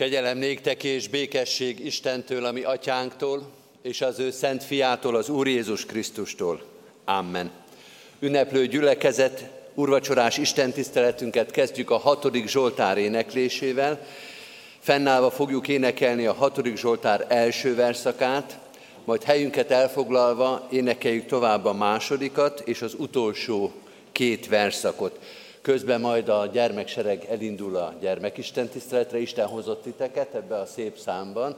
Kegyelem néktek és békesség Istentől, ami atyánktól, és az ő szent fiától, az Úr Jézus Krisztustól. Amen. Ünneplő gyülekezet, urvacsorás istentiszteletünket kezdjük a hatodik Zsoltár éneklésével. Fennállva fogjuk énekelni a hatodik Zsoltár első verszakát, majd helyünket elfoglalva énekeljük tovább a másodikat és az utolsó két verszakot. Közben majd a gyermeksereg elindul a gyermekistentiszteletre, Isten hozott titeket ebbe a szép számban,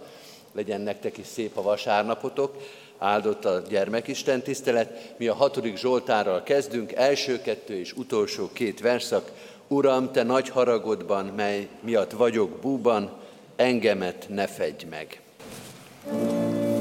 legyen nektek is szép a vasárnapotok, áldott a gyermekisten tisztelet. Mi a hatodik Zsoltárral kezdünk, első kettő és utolsó két verszak. Uram, te nagy haragodban, mely miatt vagyok búban, engemet ne fegy meg. thank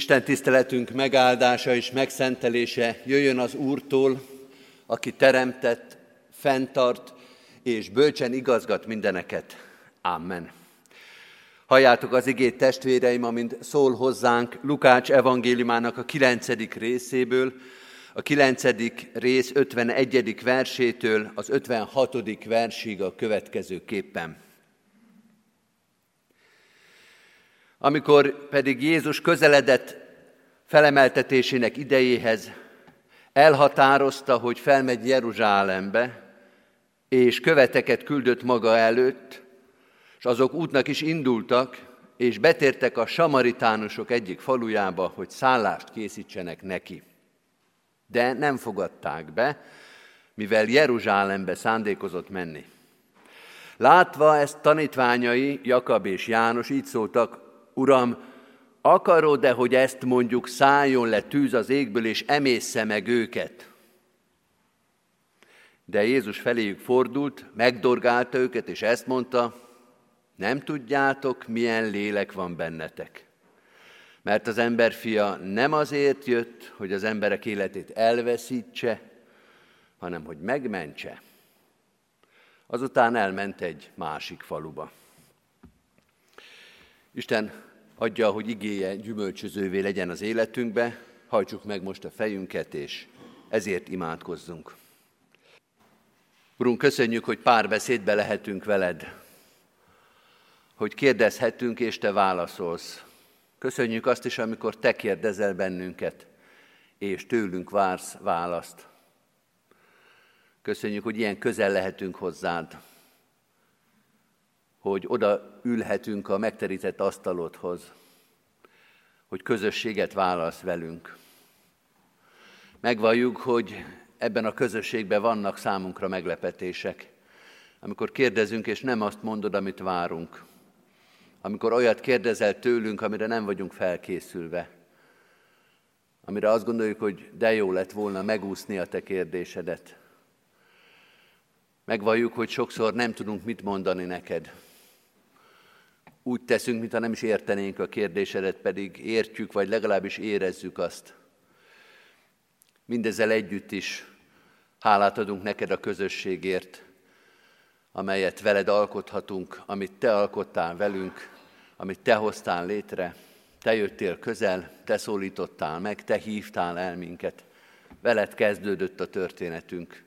Isten tiszteletünk megáldása és megszentelése jöjjön az Úrtól, aki teremtett, fenntart és bölcsen igazgat mindeneket. Amen. Halljátok az igét testvéreim, amint szól hozzánk Lukács evangéliumának a kilencedik részéből, a kilencedik rész 51. versétől az 56. versig a következő Amikor pedig Jézus közeledett felemeltetésének idejéhez, elhatározta, hogy felmegy Jeruzsálembe, és követeket küldött maga előtt, és azok útnak is indultak, és betértek a samaritánusok egyik falujába, hogy szállást készítsenek neki. De nem fogadták be, mivel Jeruzsálembe szándékozott menni. Látva ezt tanítványai, Jakab és János így szóltak, Uram, akarod-e, hogy ezt mondjuk szálljon le tűz az égből, és emészze meg őket? De Jézus feléjük fordult, megdorgálta őket, és ezt mondta, nem tudjátok, milyen lélek van bennetek. Mert az emberfia nem azért jött, hogy az emberek életét elveszítse, hanem hogy megmentse. Azután elment egy másik faluba. Isten adja, hogy igéje gyümölcsözővé legyen az életünkbe, hajtsuk meg most a fejünket, és ezért imádkozzunk. Urunk, köszönjük, hogy pár beszédbe lehetünk veled, hogy kérdezhetünk, és te válaszolsz. Köszönjük azt is, amikor te kérdezel bennünket, és tőlünk vársz választ. Köszönjük, hogy ilyen közel lehetünk hozzád, hogy oda ülhetünk a megterített asztalodhoz, hogy közösséget válasz velünk. Megvalljuk, hogy ebben a közösségben vannak számunkra meglepetések. Amikor kérdezünk, és nem azt mondod, amit várunk. Amikor olyat kérdezel tőlünk, amire nem vagyunk felkészülve. Amire azt gondoljuk, hogy de jó lett volna megúszni a te kérdésedet. Megvalljuk, hogy sokszor nem tudunk mit mondani neked. Úgy teszünk, mintha nem is értenénk a kérdésedet, pedig értjük, vagy legalábbis érezzük azt. Mindezzel együtt is hálát adunk neked a közösségért, amelyet veled alkothatunk, amit te alkottál velünk, amit te hoztál létre. Te jöttél közel, te szólítottál meg, te hívtál el minket. Veled kezdődött a történetünk.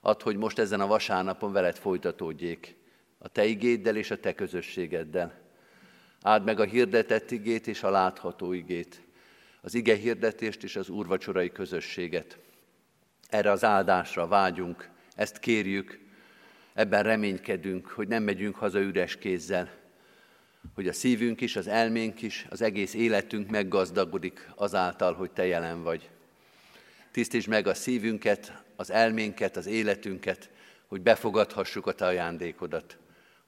Add, hogy most ezen a vasárnapon veled folytatódjék a te igéddel és a te közösségeddel. Áld meg a hirdetett igét és a látható igét, az ige hirdetést és az úrvacsorai közösséget. Erre az áldásra vágyunk, ezt kérjük, ebben reménykedünk, hogy nem megyünk haza üres kézzel, hogy a szívünk is, az elménk is, az egész életünk meggazdagodik azáltal, hogy Te jelen vagy. Tisztítsd meg a szívünket, az elménket, az életünket, hogy befogadhassuk a Te ajándékodat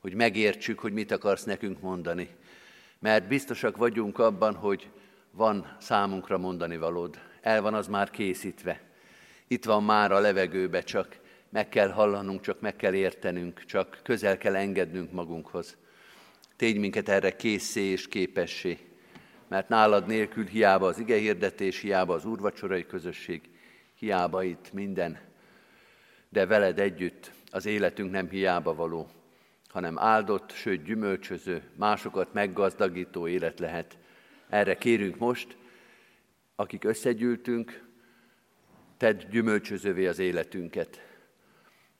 hogy megértsük, hogy mit akarsz nekünk mondani. Mert biztosak vagyunk abban, hogy van számunkra mondani valód. El van az már készítve. Itt van már a levegőbe, csak meg kell hallanunk, csak meg kell értenünk, csak közel kell engednünk magunkhoz. Tégy minket erre készé és képessé, mert nálad nélkül hiába az igehirdetés, hiába az úrvacsorai közösség, hiába itt minden, de veled együtt az életünk nem hiába való hanem áldott, sőt gyümölcsöző, másokat meggazdagító élet lehet. Erre kérünk most, akik összegyűltünk, tedd gyümölcsözővé az életünket.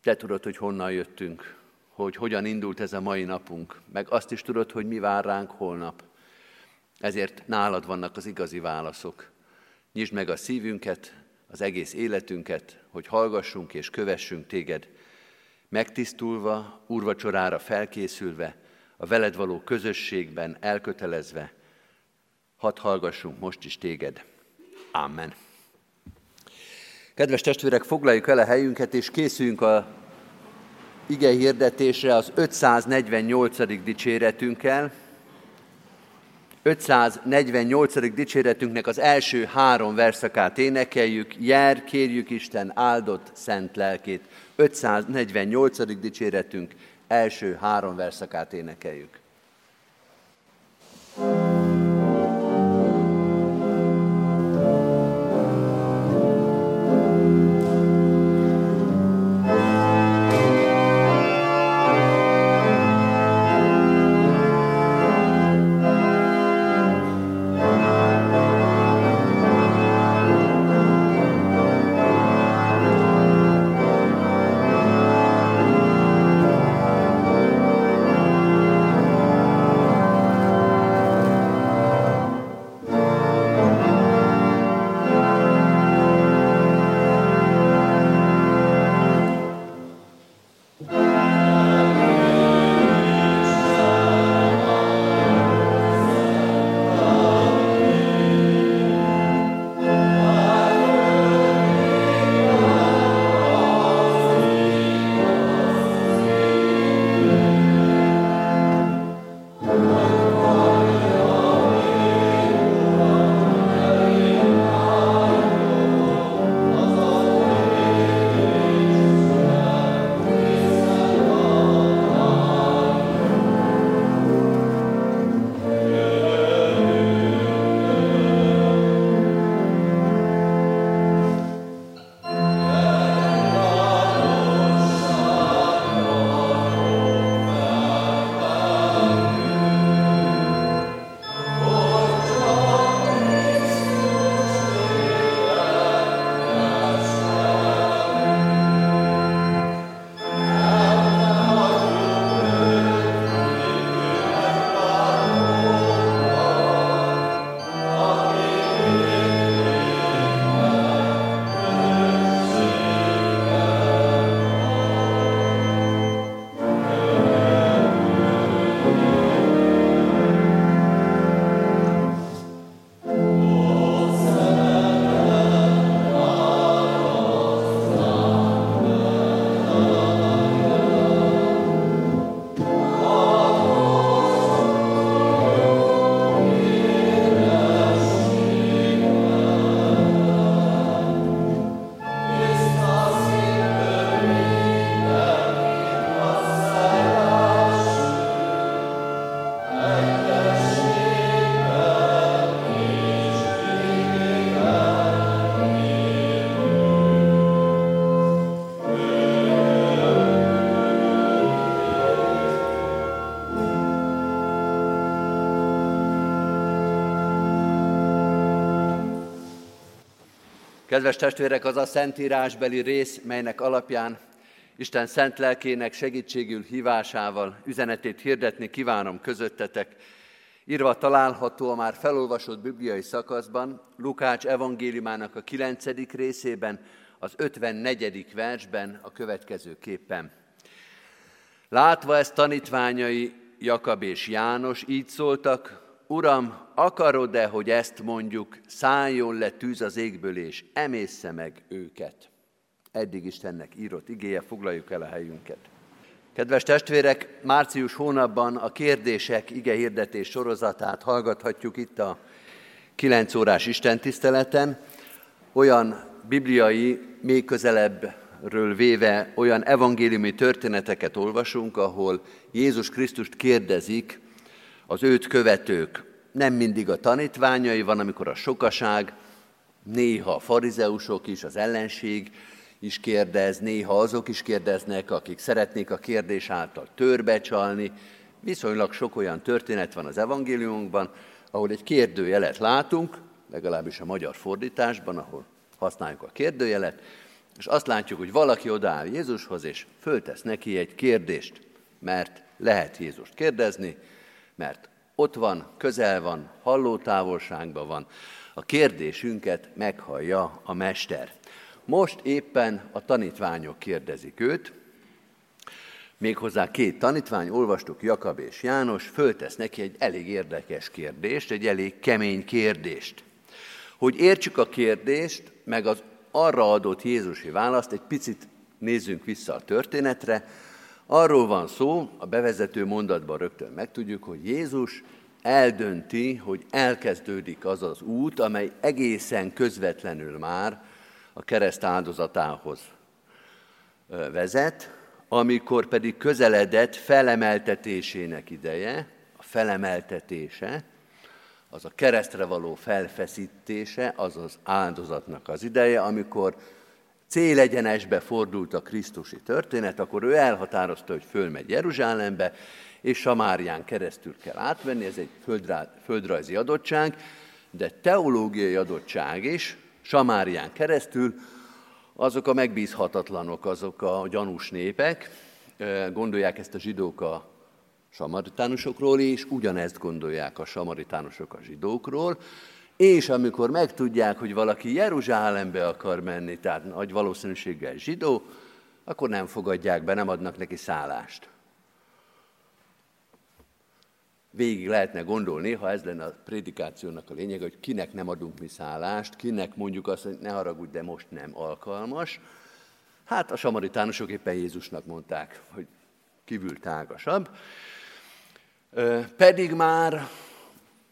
Te tudod, hogy honnan jöttünk, hogy hogyan indult ez a mai napunk, meg azt is tudod, hogy mi vár ránk holnap. Ezért nálad vannak az igazi válaszok. Nyisd meg a szívünket, az egész életünket, hogy hallgassunk és kövessünk téged, megtisztulva, úrvacsorára felkészülve, a veled való közösségben elkötelezve, hadd hallgassunk most is téged. Amen. Kedves testvérek, foglaljuk el a helyünket, és készüljünk a ige hirdetésre az 548. dicséretünkkel. 548. dicséretünknek az első három verszakát énekeljük. Jár, kérjük Isten áldott szent lelkét. 548. dicséretünk első három verszakát énekeljük. thank you Kedves testvérek, az a szentírásbeli rész, melynek alapján Isten szent lelkének segítségül hívásával üzenetét hirdetni kívánom közöttetek. Írva található a már felolvasott bibliai szakaszban, Lukács evangéliumának a 9. részében, az 54. versben a következő képpen. Látva ezt tanítványai Jakab és János így szóltak, Uram, akarod-e, hogy ezt mondjuk, szálljon le tűz az égből, és emészze meg őket? Eddig Istennek írott igéje, foglaljuk el a helyünket. Kedves testvérek, március hónapban a kérdések ige hirdetés sorozatát hallgathatjuk itt a 9 órás istentiszteleten. Olyan bibliai, még közelebbről véve olyan evangéliumi történeteket olvasunk, ahol Jézus Krisztust kérdezik az őt követők, nem mindig a tanítványai, van, amikor a sokaság, néha a farizeusok is, az ellenség is kérdez, néha azok is kérdeznek, akik szeretnék a kérdés által törbecsalni. Viszonylag sok olyan történet van az evangéliumunkban, ahol egy kérdőjelet látunk, legalábbis a magyar fordításban, ahol használjuk a kérdőjelet, és azt látjuk, hogy valaki odaáll Jézushoz, és föltesz neki egy kérdést, mert lehet Jézust kérdezni, mert ott van, közel van, hallótávolságban van. A kérdésünket meghallja a mester. Most éppen a tanítványok kérdezik őt, méghozzá két tanítvány, olvastuk Jakab és János, föltesz neki egy elég érdekes kérdést, egy elég kemény kérdést. Hogy értsük a kérdést, meg az arra adott Jézusi választ, egy picit nézzünk vissza a történetre, Arról van szó, a bevezető mondatban rögtön megtudjuk, hogy Jézus eldönti, hogy elkezdődik az az út, amely egészen közvetlenül már a kereszt áldozatához vezet, amikor pedig közeledett felemeltetésének ideje, a felemeltetése, az a keresztre való felfeszítése, az az áldozatnak az ideje, amikor célegyenesbe fordult a Krisztusi történet, akkor ő elhatározta, hogy fölmegy Jeruzsálembe, és Samárián keresztül kell átvenni, ez egy földrajzi adottság, de teológiai adottság is, Samárián keresztül, azok a megbízhatatlanok, azok a gyanús népek, gondolják ezt a zsidók a samaritánusokról, és ugyanezt gondolják a samaritánusok a zsidókról, és amikor megtudják, hogy valaki Jeruzsálembe akar menni, tehát nagy valószínűséggel zsidó, akkor nem fogadják be, nem adnak neki szállást. Végig lehetne gondolni, ha ez lenne a prédikációnak a lényeg, hogy kinek nem adunk mi szállást, kinek mondjuk azt, hogy ne haragudj, de most nem alkalmas. Hát a samaritánusok éppen Jézusnak mondták, hogy kívül tágasabb. Pedig már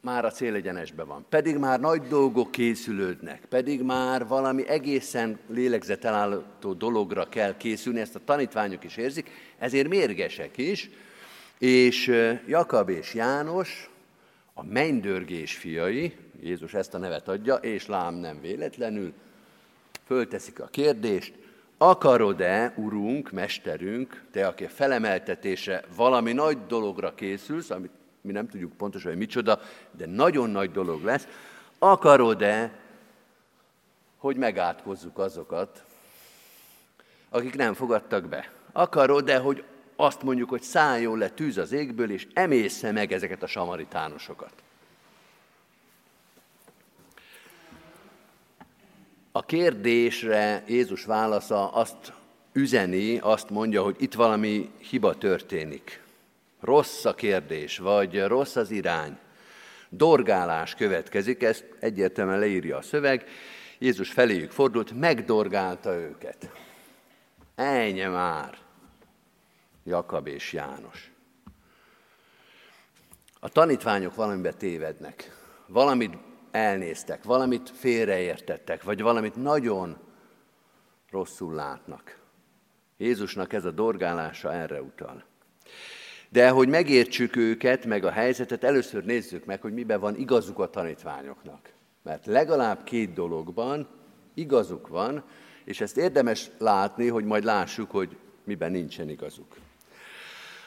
már a célegyenesbe van, pedig már nagy dolgok készülődnek, pedig már valami egészen lélegzetelállító dologra kell készülni, ezt a tanítványok is érzik, ezért mérgesek is, és Jakab és János, a mennydörgés fiai, Jézus ezt a nevet adja, és lám nem véletlenül, fölteszik a kérdést, akarod-e, urunk, mesterünk, te, aki a felemeltetése valami nagy dologra készülsz, amit mi nem tudjuk pontosan, hogy micsoda, de nagyon nagy dolog lesz, akarod-e, hogy megátkozzuk azokat, akik nem fogadtak be? Akarod-e, hogy azt mondjuk, hogy szálljon le tűz az égből, és emészze meg ezeket a samaritánosokat? A kérdésre Jézus válasza azt üzeni, azt mondja, hogy itt valami hiba történik rossz a kérdés, vagy rossz az irány, dorgálás következik, ezt egyértelműen leírja a szöveg, Jézus feléjük fordult, megdorgálta őket. Ennyi már, Jakab és János. A tanítványok valamibe tévednek, valamit elnéztek, valamit félreértettek, vagy valamit nagyon rosszul látnak. Jézusnak ez a dorgálása erre utal. De hogy megértsük őket, meg a helyzetet, először nézzük meg, hogy miben van igazuk a tanítványoknak. Mert legalább két dologban igazuk van, és ezt érdemes látni, hogy majd lássuk, hogy miben nincsen igazuk.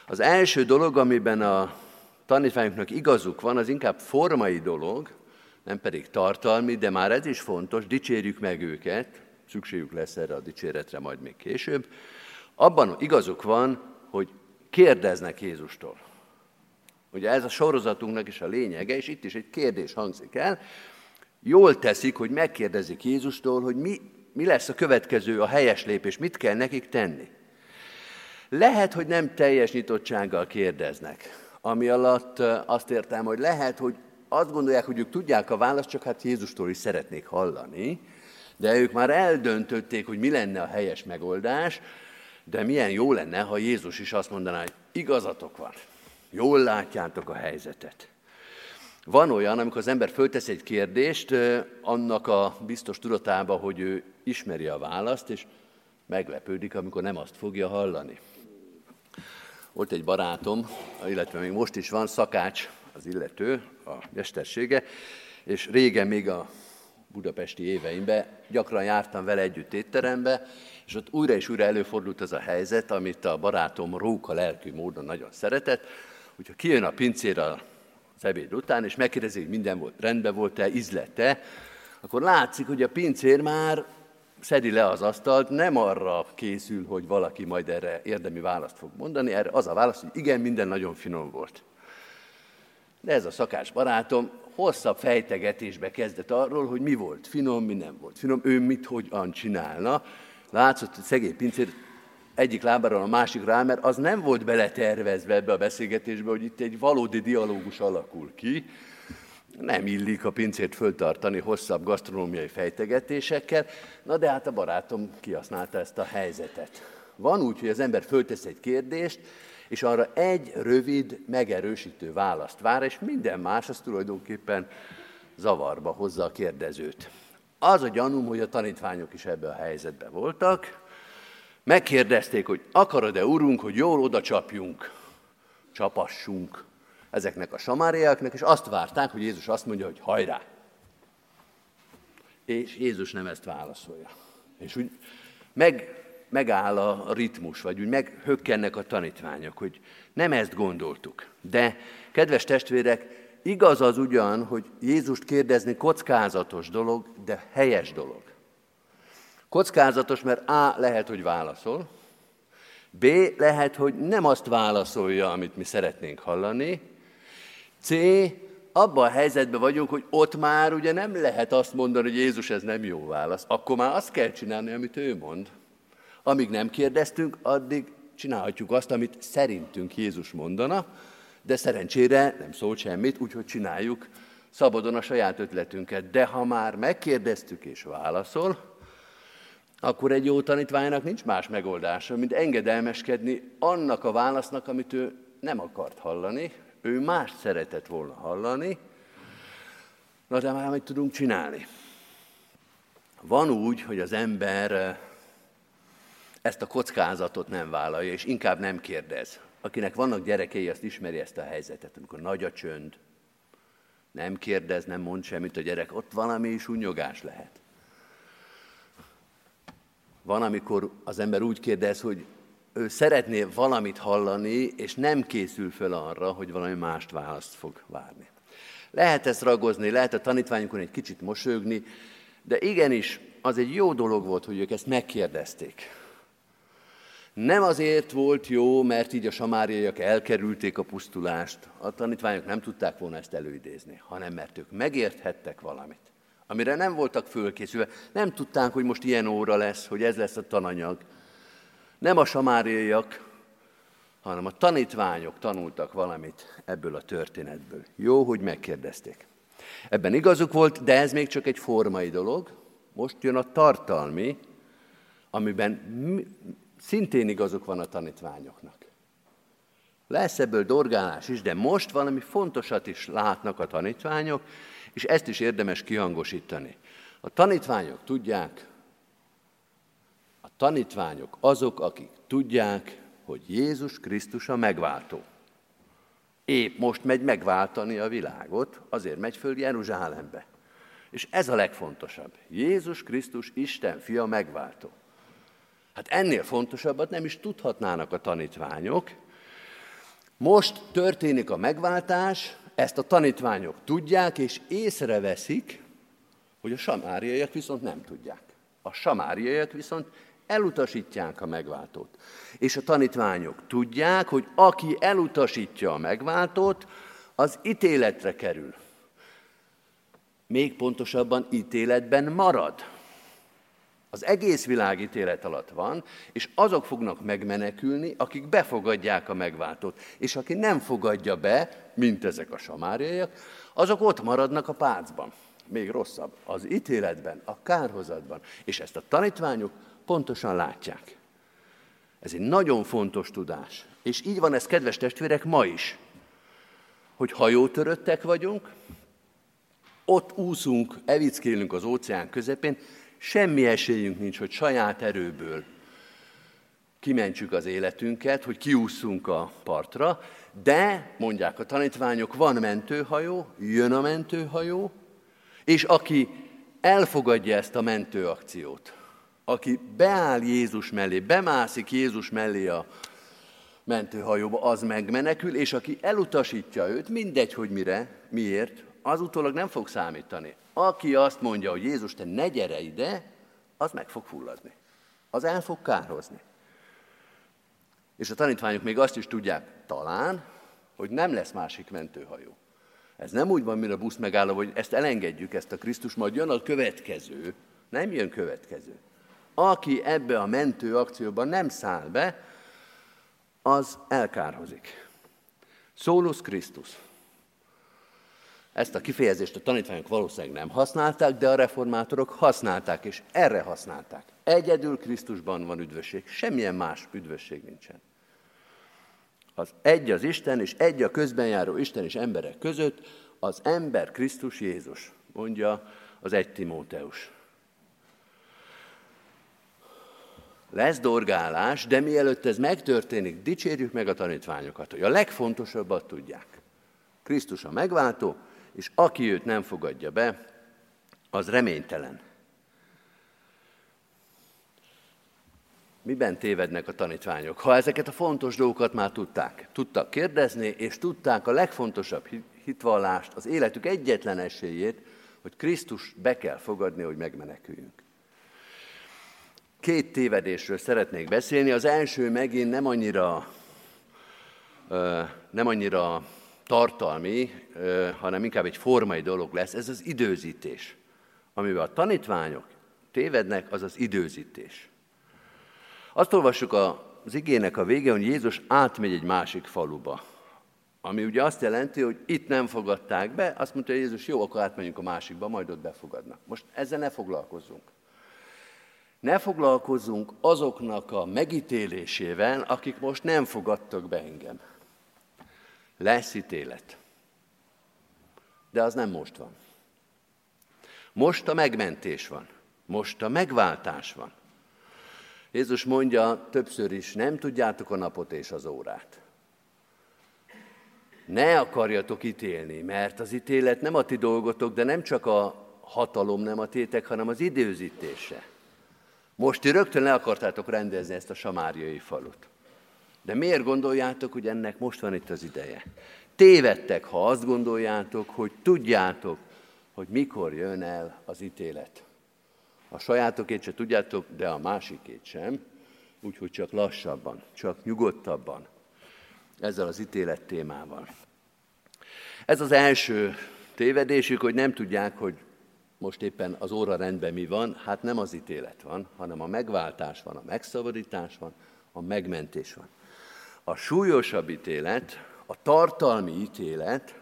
Az első dolog, amiben a tanítványoknak igazuk van, az inkább formai dolog, nem pedig tartalmi, de már ez is fontos, dicsérjük meg őket, szükségük lesz erre a dicséretre majd még később, abban igazuk van, hogy kérdeznek Jézustól. Ugye ez a sorozatunknak is a lényege, és itt is egy kérdés hangzik el. Jól teszik, hogy megkérdezik Jézustól, hogy mi, mi lesz a következő, a helyes lépés, mit kell nekik tenni. Lehet, hogy nem teljes nyitottsággal kérdeznek, ami alatt azt értem, hogy lehet, hogy azt gondolják, hogy ők tudják a választ, csak hát Jézustól is szeretnék hallani, de ők már eldöntötték, hogy mi lenne a helyes megoldás, de milyen jó lenne, ha Jézus is azt mondaná, hogy igazatok van, jól látjátok a helyzetet. Van olyan, amikor az ember föltesz egy kérdést, annak a biztos tudatába, hogy ő ismeri a választ, és meglepődik, amikor nem azt fogja hallani. Volt egy barátom, illetve még most is van, szakács az illető, a mestersége, és régen még a budapesti éveimben gyakran jártam vele együtt étterembe, és ott újra és újra előfordult az a helyzet, amit a barátom róka lelkű módon nagyon szeretett, hogyha kijön a pincér az ebéd után, és megkérdezi, hogy minden volt, rendben volt-e, ízlette, akkor látszik, hogy a pincér már szedi le az asztalt, nem arra készül, hogy valaki majd erre érdemi választ fog mondani, erre az a válasz, hogy igen, minden nagyon finom volt. De ez a szakás barátom hosszabb fejtegetésbe kezdett arról, hogy mi volt finom, mi nem volt finom, ő mit hogyan csinálna. Látszott, hogy szegény pincér egyik lábáról a másik rá, mert az nem volt beletervezve ebbe a beszélgetésbe, hogy itt egy valódi dialógus alakul ki. Nem illik a pincét föltartani hosszabb gasztronómiai fejtegetésekkel, na de hát a barátom kihasználta ezt a helyzetet. Van úgy, hogy az ember föltesz egy kérdést, és arra egy rövid, megerősítő választ vár, és minden más az tulajdonképpen zavarba hozza a kérdezőt. Az a gyanúm, hogy a tanítványok is ebbe a helyzetbe voltak. Megkérdezték, hogy akarod-e, urunk, hogy jól oda csapjunk, csapassunk ezeknek a samáriáknak, és azt várták, hogy Jézus azt mondja, hogy hajrá. És Jézus nem ezt válaszolja. És úgy meg megáll a ritmus, vagy úgy meghökkennek a tanítványok, hogy nem ezt gondoltuk. De, kedves testvérek, igaz az ugyan, hogy Jézust kérdezni kockázatos dolog, de helyes dolog. Kockázatos, mert A lehet, hogy válaszol, B lehet, hogy nem azt válaszolja, amit mi szeretnénk hallani, C abban a helyzetben vagyunk, hogy ott már ugye nem lehet azt mondani, hogy Jézus ez nem jó válasz. Akkor már azt kell csinálni, amit ő mond. Amíg nem kérdeztünk, addig csinálhatjuk azt, amit szerintünk Jézus mondana, de szerencsére nem szólt semmit, úgyhogy csináljuk szabadon a saját ötletünket. De ha már megkérdeztük és válaszol, akkor egy jó tanítványnak nincs más megoldása, mint engedelmeskedni annak a válasznak, amit ő nem akart hallani, ő más szeretett volna hallani, na de már mit tudunk csinálni? Van úgy, hogy az ember ezt a kockázatot nem vállalja, és inkább nem kérdez. Akinek vannak gyerekei, azt ismeri ezt a helyzetet, amikor nagy a csönd, nem kérdez, nem mond semmit a gyerek, ott valami is unnyogás lehet. Van, amikor az ember úgy kérdez, hogy ő szeretné valamit hallani, és nem készül föl arra, hogy valami mást választ fog várni. Lehet ezt ragozni, lehet a tanítványokon egy kicsit mosolyogni, de igenis, az egy jó dolog volt, hogy ők ezt megkérdezték. Nem azért volt jó, mert így a samáriaiak elkerülték a pusztulást, a tanítványok nem tudták volna ezt előidézni, hanem mert ők megérthettek valamit, amire nem voltak fölkészülve. Nem tudták, hogy most ilyen óra lesz, hogy ez lesz a tananyag. Nem a samáriaiak, hanem a tanítványok tanultak valamit ebből a történetből. Jó, hogy megkérdezték. Ebben igazuk volt, de ez még csak egy formai dolog. Most jön a tartalmi, amiben szintén igazuk van a tanítványoknak. Lesz ebből dorgálás is, de most valami fontosat is látnak a tanítványok, és ezt is érdemes kihangosítani. A tanítványok tudják, a tanítványok azok, akik tudják, hogy Jézus Krisztus a megváltó. Épp most megy megváltani a világot, azért megy föl Jeruzsálembe. És ez a legfontosabb. Jézus Krisztus Isten fia megváltó. Hát ennél fontosabbat nem is tudhatnának a tanítványok. Most történik a megváltás, ezt a tanítványok tudják, és észreveszik, hogy a samáriaiak viszont nem tudják. A samáriaiak viszont elutasítják a megváltót. És a tanítványok tudják, hogy aki elutasítja a megváltót, az ítéletre kerül. Még pontosabban ítéletben marad. Az egész világ ítélet alatt van, és azok fognak megmenekülni, akik befogadják a megváltót. És aki nem fogadja be, mint ezek a samáriaiak, azok ott maradnak a pácban. Még rosszabb, az ítéletben, a kárhozatban. És ezt a tanítványok pontosan látják. Ez egy nagyon fontos tudás. És így van ez, kedves testvérek, ma is. Hogy hajótöröttek vagyunk, ott úszunk, evickélünk az óceán közepén, semmi esélyünk nincs, hogy saját erőből kimentsük az életünket, hogy kiúszunk a partra, de, mondják a tanítványok, van mentőhajó, jön a mentőhajó, és aki elfogadja ezt a mentőakciót, aki beáll Jézus mellé, bemászik Jézus mellé a mentőhajóba, az megmenekül, és aki elutasítja őt, mindegy, hogy mire, miért, az utólag nem fog számítani. Aki azt mondja, hogy Jézus, te ne gyere ide, az meg fog fulladni. Az el fog kárhozni. És a tanítványok még azt is tudják talán, hogy nem lesz másik mentőhajó. Ez nem úgy van, mint a busz megálló, hogy ezt elengedjük, ezt a Krisztus, majd jön a következő. Nem jön következő. Aki ebbe a mentő akcióban nem száll be, az elkárhozik. Szólus Krisztus. Ezt a kifejezést a tanítványok valószínűleg nem használták, de a reformátorok használták, és erre használták. Egyedül Krisztusban van üdvösség, semmilyen más üdvösség nincsen. Az egy az Isten, és egy a közben járó Isten és emberek között, az ember Krisztus Jézus, mondja az egy Timóteus. Lesz dorgálás, de mielőtt ez megtörténik, dicsérjük meg a tanítványokat, hogy a legfontosabbat tudják. Krisztus a megváltó, és aki őt nem fogadja be, az reménytelen. Miben tévednek a tanítványok? Ha ezeket a fontos dolgokat már tudták, tudtak kérdezni, és tudták a legfontosabb hitvallást, az életük egyetlen esélyét, hogy Krisztus be kell fogadni, hogy megmeneküljünk. Két tévedésről szeretnék beszélni. Az első megint nem annyira, nem annyira tartalmi, hanem inkább egy formai dolog lesz, ez az időzítés. Amivel a tanítványok tévednek, az az időzítés. Azt olvassuk az igének a vége, hogy Jézus átmegy egy másik faluba. Ami ugye azt jelenti, hogy itt nem fogadták be, azt mondta Jézus, jó, akkor átmegyünk a másikba, majd ott befogadnak. Most ezzel ne foglalkozzunk. Ne foglalkozzunk azoknak a megítélésével, akik most nem fogadtak be engem. Lesz ítélet. De az nem most van. Most a megmentés van. Most a megváltás van. Jézus mondja többször is, nem tudjátok a napot és az órát. Ne akarjatok ítélni, mert az ítélet nem a ti dolgotok, de nem csak a hatalom nem a tétek, hanem az időzítése. Most ti rögtön le akartátok rendezni ezt a samáriai falut. De miért gondoljátok, hogy ennek most van itt az ideje? Tévedtek, ha azt gondoljátok, hogy tudjátok, hogy mikor jön el az ítélet. A sajátokét se tudjátok, de a másikét sem, úgyhogy csak lassabban, csak nyugodtabban, ezzel az ítélet témával. Ez az első tévedésük, hogy nem tudják, hogy most éppen az óra rendben mi van, hát nem az ítélet van, hanem a megváltás van, a megszabadítás van, a megmentés van. A súlyosabb ítélet, a tartalmi ítélet,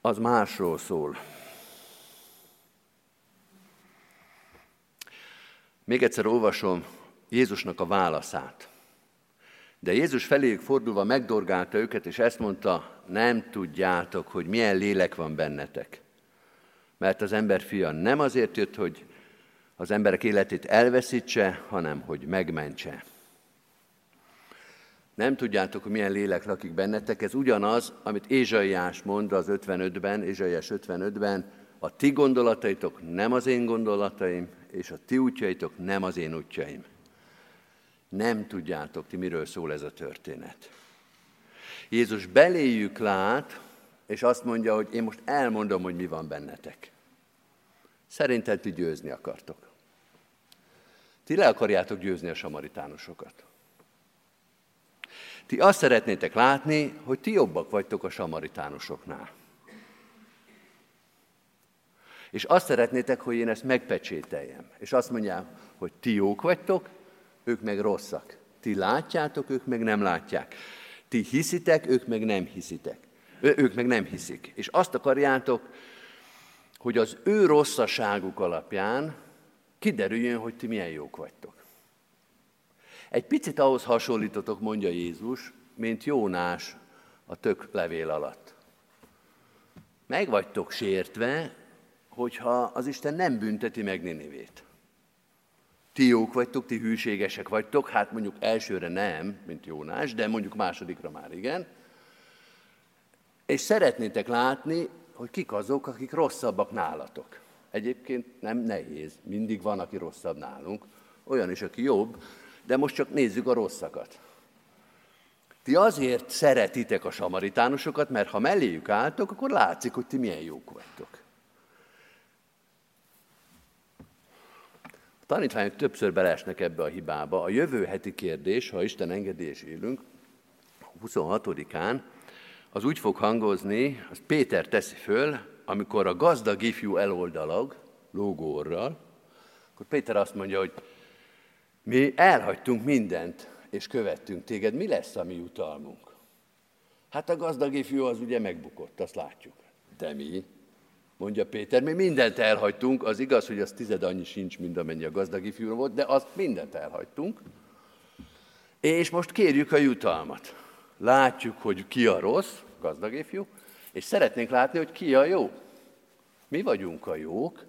az másról szól. Még egyszer olvasom Jézusnak a válaszát. De Jézus feléjük fordulva megdorgálta őket, és ezt mondta, nem tudjátok, hogy milyen lélek van bennetek. Mert az ember fia nem azért jött, hogy az emberek életét elveszítse, hanem hogy megmentse. Nem tudjátok, hogy milyen lélek lakik bennetek, ez ugyanaz, amit Ézsaiás mond az 55-ben, Ézsaiás 55-ben, a ti gondolataitok nem az én gondolataim, és a ti útjaitok nem az én útjaim. Nem tudjátok ti, miről szól ez a történet. Jézus beléjük lát, és azt mondja, hogy én most elmondom, hogy mi van bennetek. Szerinted ti győzni akartok. Ti le akarjátok győzni a samaritánosokat. Ti azt szeretnétek látni, hogy ti jobbak vagytok a samaritánusoknál. És azt szeretnétek, hogy én ezt megpecsételjem. És azt mondjam, hogy ti jók vagytok, ők meg rosszak. Ti látjátok, ők meg nem látják. Ti hiszitek, ők meg nem hiszitek. Ő, ők meg nem hiszik. És azt akarjátok, hogy az ő rosszaságuk alapján kiderüljön, hogy ti milyen jók vagytok. Egy picit ahhoz hasonlítotok, mondja Jézus, mint Jónás a tök levél alatt. Meg vagytok sértve, hogyha az Isten nem bünteti meg Ninivét. Ti jók vagytok, ti hűségesek vagytok, hát mondjuk elsőre nem, mint Jónás, de mondjuk másodikra már igen. És szeretnétek látni, hogy kik azok, akik rosszabbak nálatok. Egyébként nem nehéz, mindig van, aki rosszabb nálunk, olyan is, aki jobb, de most csak nézzük a rosszakat. Ti azért szeretitek a samaritánusokat, mert ha melléjük álltok, akkor látszik, hogy ti milyen jók vagytok. A tanítványok többször belesnek ebbe a hibába. A jövő heti kérdés, ha Isten engedélyes élünk, 26-án, az úgy fog hangozni, azt Péter teszi föl, amikor a gazdag ifjú eloldalag, lógórral, akkor Péter azt mondja, hogy mi elhagytunk mindent, és követtünk téged, mi lesz a mi utalmunk? Hát a gazdag ifjú az ugye megbukott, azt látjuk. De mi? Mondja Péter, mi mindent elhagytunk, az igaz, hogy az tized annyi sincs, mint amennyi a gazdag ifjú volt, de azt mindent elhagytunk. És most kérjük a jutalmat. Látjuk, hogy ki a rossz, gazdag ifjú, és szeretnénk látni, hogy ki a jó. Mi vagyunk a jók,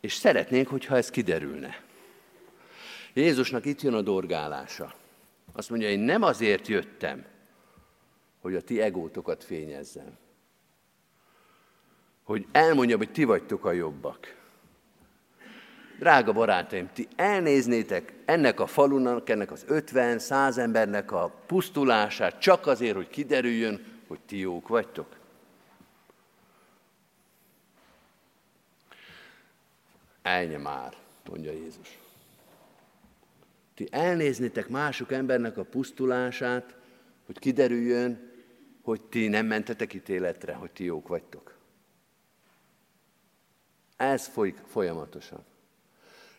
és szeretnénk, hogyha ez kiderülne. Jézusnak itt jön a dorgálása. Azt mondja, én nem azért jöttem, hogy a ti egótokat fényezzem. Hogy elmondjam, hogy ti vagytok a jobbak. Drága barátaim, ti elnéznétek ennek a falunak, ennek az 50-100 embernek a pusztulását csak azért, hogy kiderüljön, hogy ti jók vagytok? Elnye már, mondja Jézus. Ti elnéznétek mások embernek a pusztulását, hogy kiderüljön, hogy ti nem mentetek ítéletre, hogy ti jók vagytok. Ez folyik folyamatosan.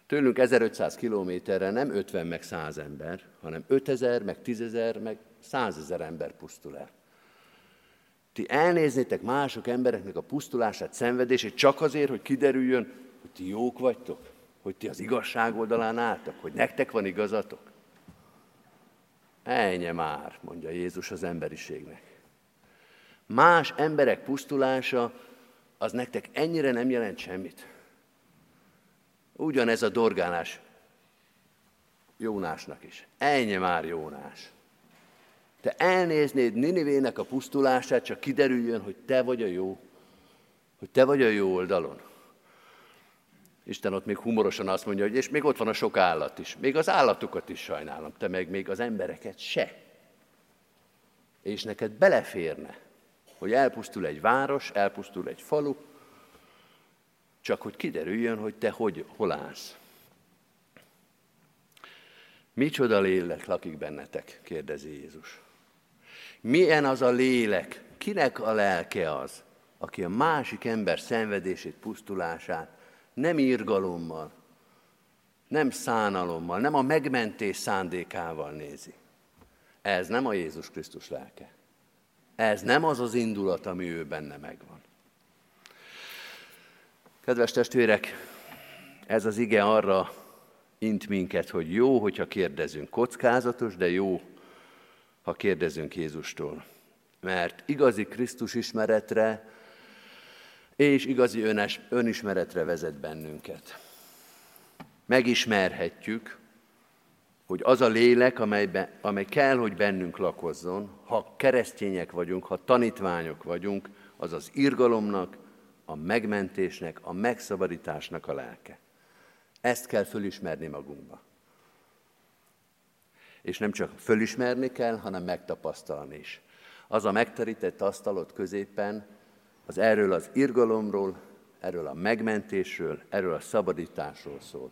Tőlünk 1500 kilométerre nem 50 meg 100 ember, hanem 5000, meg 10.000, meg 100 ezer ember pusztul el. Ti elnéznétek mások embereknek a pusztulását, szenvedését csak azért, hogy kiderüljön, hogy ti jók vagytok, hogy ti az igazság oldalán álltak, hogy nektek van igazatok. Ennyi már, mondja Jézus az emberiségnek. Más emberek pusztulása, az nektek ennyire nem jelent semmit. Ugyanez a dorgálás Jónásnak is. Ennyi már Jónás. Te elnéznéd Ninivének a pusztulását, csak kiderüljön, hogy te vagy a jó, hogy te vagy a jó oldalon. Isten ott még humorosan azt mondja, hogy és még ott van a sok állat is. Még az állatokat is sajnálom, te meg még az embereket se. És neked beleférne, hogy elpusztul egy város, elpusztul egy falu, csak hogy kiderüljön, hogy te hogy, hol állsz. Micsoda lélek lakik bennetek? kérdezi Jézus. Milyen az a lélek? Kinek a lelke az, aki a másik ember szenvedését, pusztulását nem írgalommal, nem szánalommal, nem a megmentés szándékával nézi. Ez nem a Jézus Krisztus lelke. Ez nem az az indulat, ami ő benne megvan. Kedves testvérek, ez az ige arra int minket, hogy jó, hogyha kérdezünk. Kockázatos, de jó, ha kérdezünk Jézustól. Mert igazi Krisztus ismeretre és igazi önes, önismeretre vezet bennünket. Megismerhetjük, hogy az a lélek, amelybe, amely kell, hogy bennünk lakozzon, ha keresztények vagyunk, ha tanítványok vagyunk, az az irgalomnak, a megmentésnek, a megszabadításnak a lelke. Ezt kell fölismerni magunkba. És nem csak fölismerni kell, hanem megtapasztalni is. Az a megterített asztalot középen, az erről az irgalomról, erről a megmentésről, erről a szabadításról szól.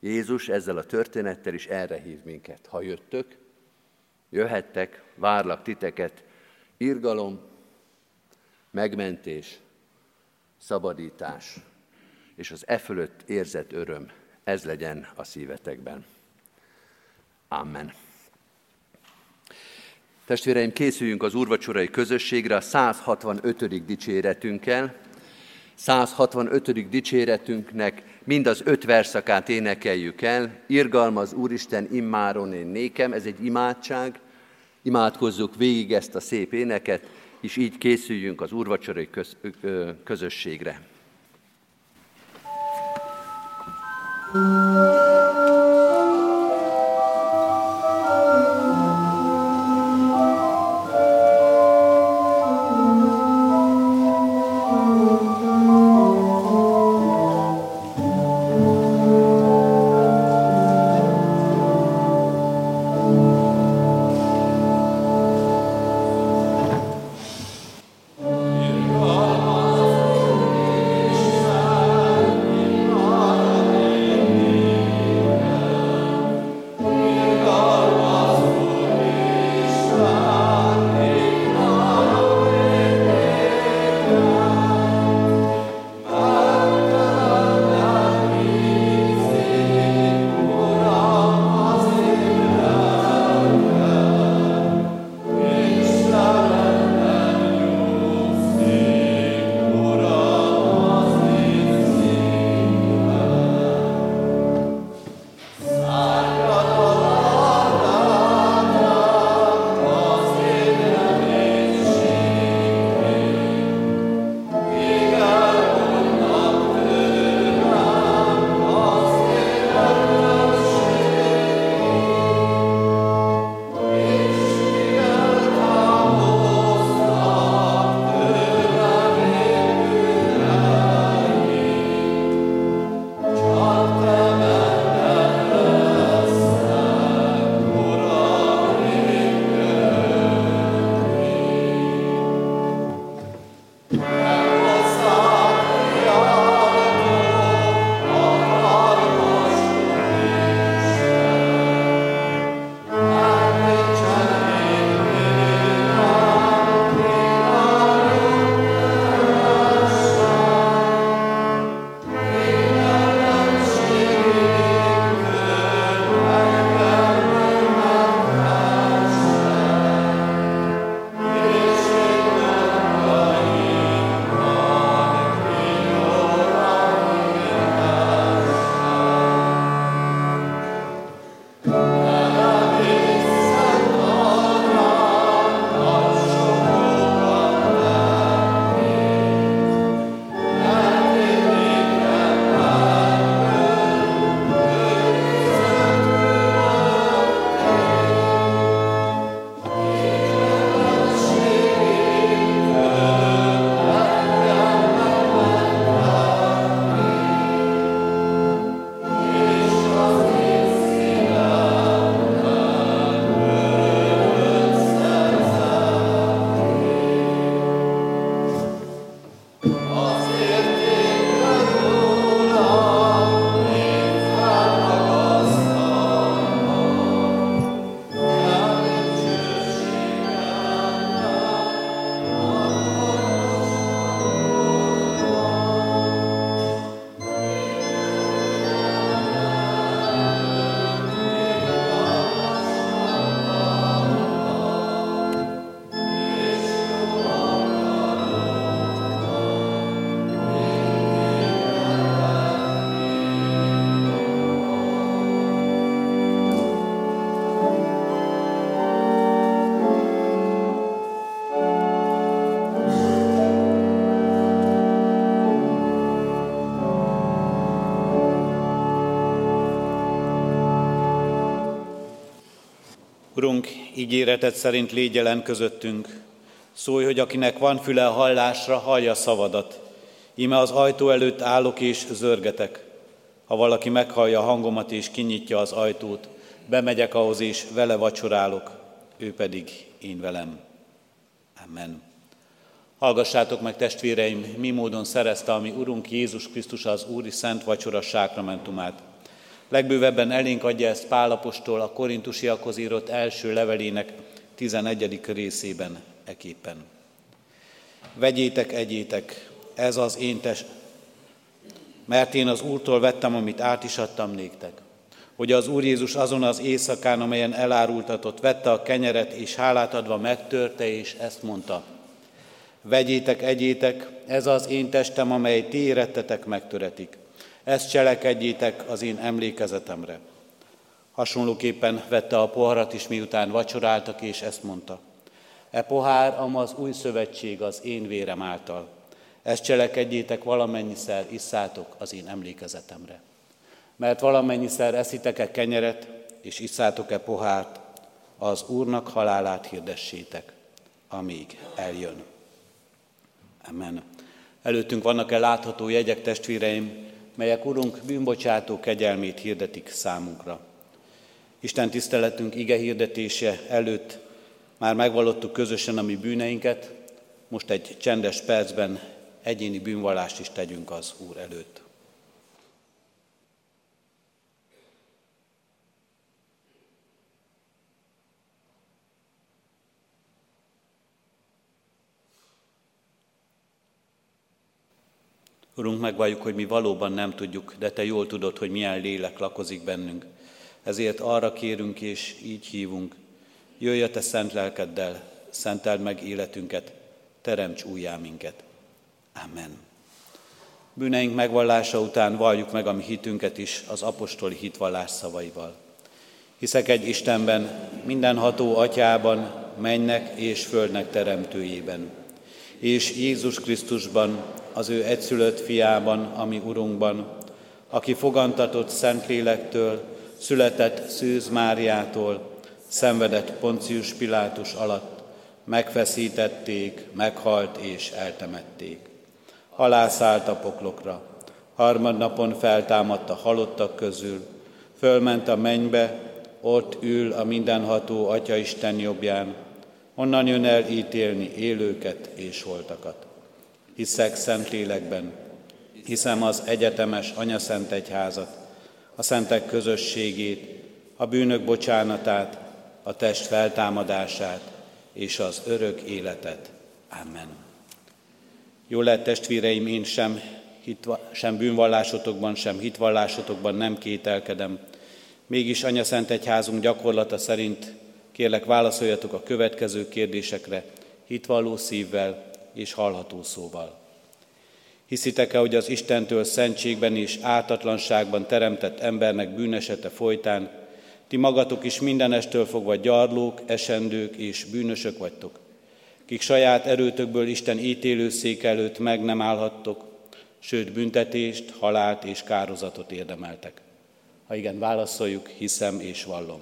Jézus ezzel a történettel is erre hív minket. Ha jöttök, jöhettek, várlak titeket, irgalom, megmentés, szabadítás, és az e fölött érzett öröm, ez legyen a szívetekben. Amen. Testvéreim, készüljünk az úrvacsorai közösségre a 165. dicséretünkkel. 165. dicséretünknek mind az öt verszakát énekeljük el. Irgalmaz Úristen immáron én nékem, ez egy imádság. Imádkozzuk végig ezt a szép éneket, és így készüljünk az úrvacsorai közösségre. thank you Urunk, ígéretet szerint légy jelen közöttünk. Szólj, hogy akinek van füle a hallásra, hallja szavadat. Íme az ajtó előtt állok és zörgetek. Ha valaki meghallja a hangomat és kinyitja az ajtót, bemegyek ahhoz és vele vacsorálok, ő pedig én velem. Amen. Hallgassátok meg, testvéreim, mi módon szerezte a mi Urunk Jézus Krisztus az Úri Szent Vacsora sákramentumát. Legbővebben elénk adja ezt Pálapostól a korintusiakhoz írott első levelének 11. részében eképpen. Vegyétek, egyétek, ez az én test, mert én az Úrtól vettem, amit át is adtam néktek. Hogy az Úr Jézus azon az éjszakán, amelyen elárultatott, vette a kenyeret, és hálát adva megtörte, és ezt mondta. Vegyétek, egyétek, ez az én testem, amely ti érettetek megtöretik. Ezt cselekedjétek az én emlékezetemre. Hasonlóképpen vette a poharat is, miután vacsoráltak, és ezt mondta. E pohár, am az új szövetség az én vérem által. Ezt cselekedjétek valamennyiszer, isszátok az én emlékezetemre. Mert valamennyiszer eszitek-e kenyeret, és isszátok-e pohárt, az Úrnak halálát hirdessétek, amíg eljön. Amen. Előttünk vannak-e látható jegyek, testvéreim, melyek Urunk bűnbocsátó kegyelmét hirdetik számunkra. Isten tiszteletünk ige hirdetése előtt már megvallottuk közösen a mi bűneinket, most egy csendes percben egyéni bűnvallást is tegyünk az Úr előtt. Urunk, megvalljuk, hogy mi valóban nem tudjuk, de Te jól tudod, hogy milyen lélek lakozik bennünk. Ezért arra kérünk és így hívunk, jöjj a Te szent lelkeddel, szenteld meg életünket, teremts újjá minket. Amen. Bűneink megvallása után valljuk meg a mi hitünket is az apostoli hitvallás szavaival. Hiszek egy Istenben, mindenható atyában, mennek és földnek teremtőjében, és Jézus Krisztusban, az ő egyszülött fiában, ami Urunkban, aki fogantatott Szentlélektől, született Szűz Máriától, szenvedett Poncius Pilátus alatt, megfeszítették, meghalt és eltemették. Halászállt a poklokra, harmadnapon feltámadt a halottak közül, fölment a mennybe, ott ül a mindenható Atya Isten jobbján, onnan jön el ítélni élőket és holtakat hiszek Szentlélekben, hiszem az egyetemes Anyaszent Egyházat, a szentek közösségét, a bűnök bocsánatát, a test feltámadását és az örök életet. Amen. Jó lehet, testvéreim, én sem, hitva, sem bűnvallásotokban, sem hitvallásotokban nem kételkedem. Mégis Anya Szent Egyházunk gyakorlata szerint kérlek válaszoljatok a következő kérdésekre hitvalló szívvel, és hallható szóval. Hiszitek-e, hogy az Istentől szentségben és ártatlanságban teremtett embernek bűnesete folytán ti magatok is mindenestől fogva gyarlók, esendők és bűnösök vagytok, kik saját erőtökből Isten ítélőszék előtt meg nem állhattok, sőt büntetést, halált és kározatot érdemeltek. Ha igen, válaszoljuk, hiszem és vallom.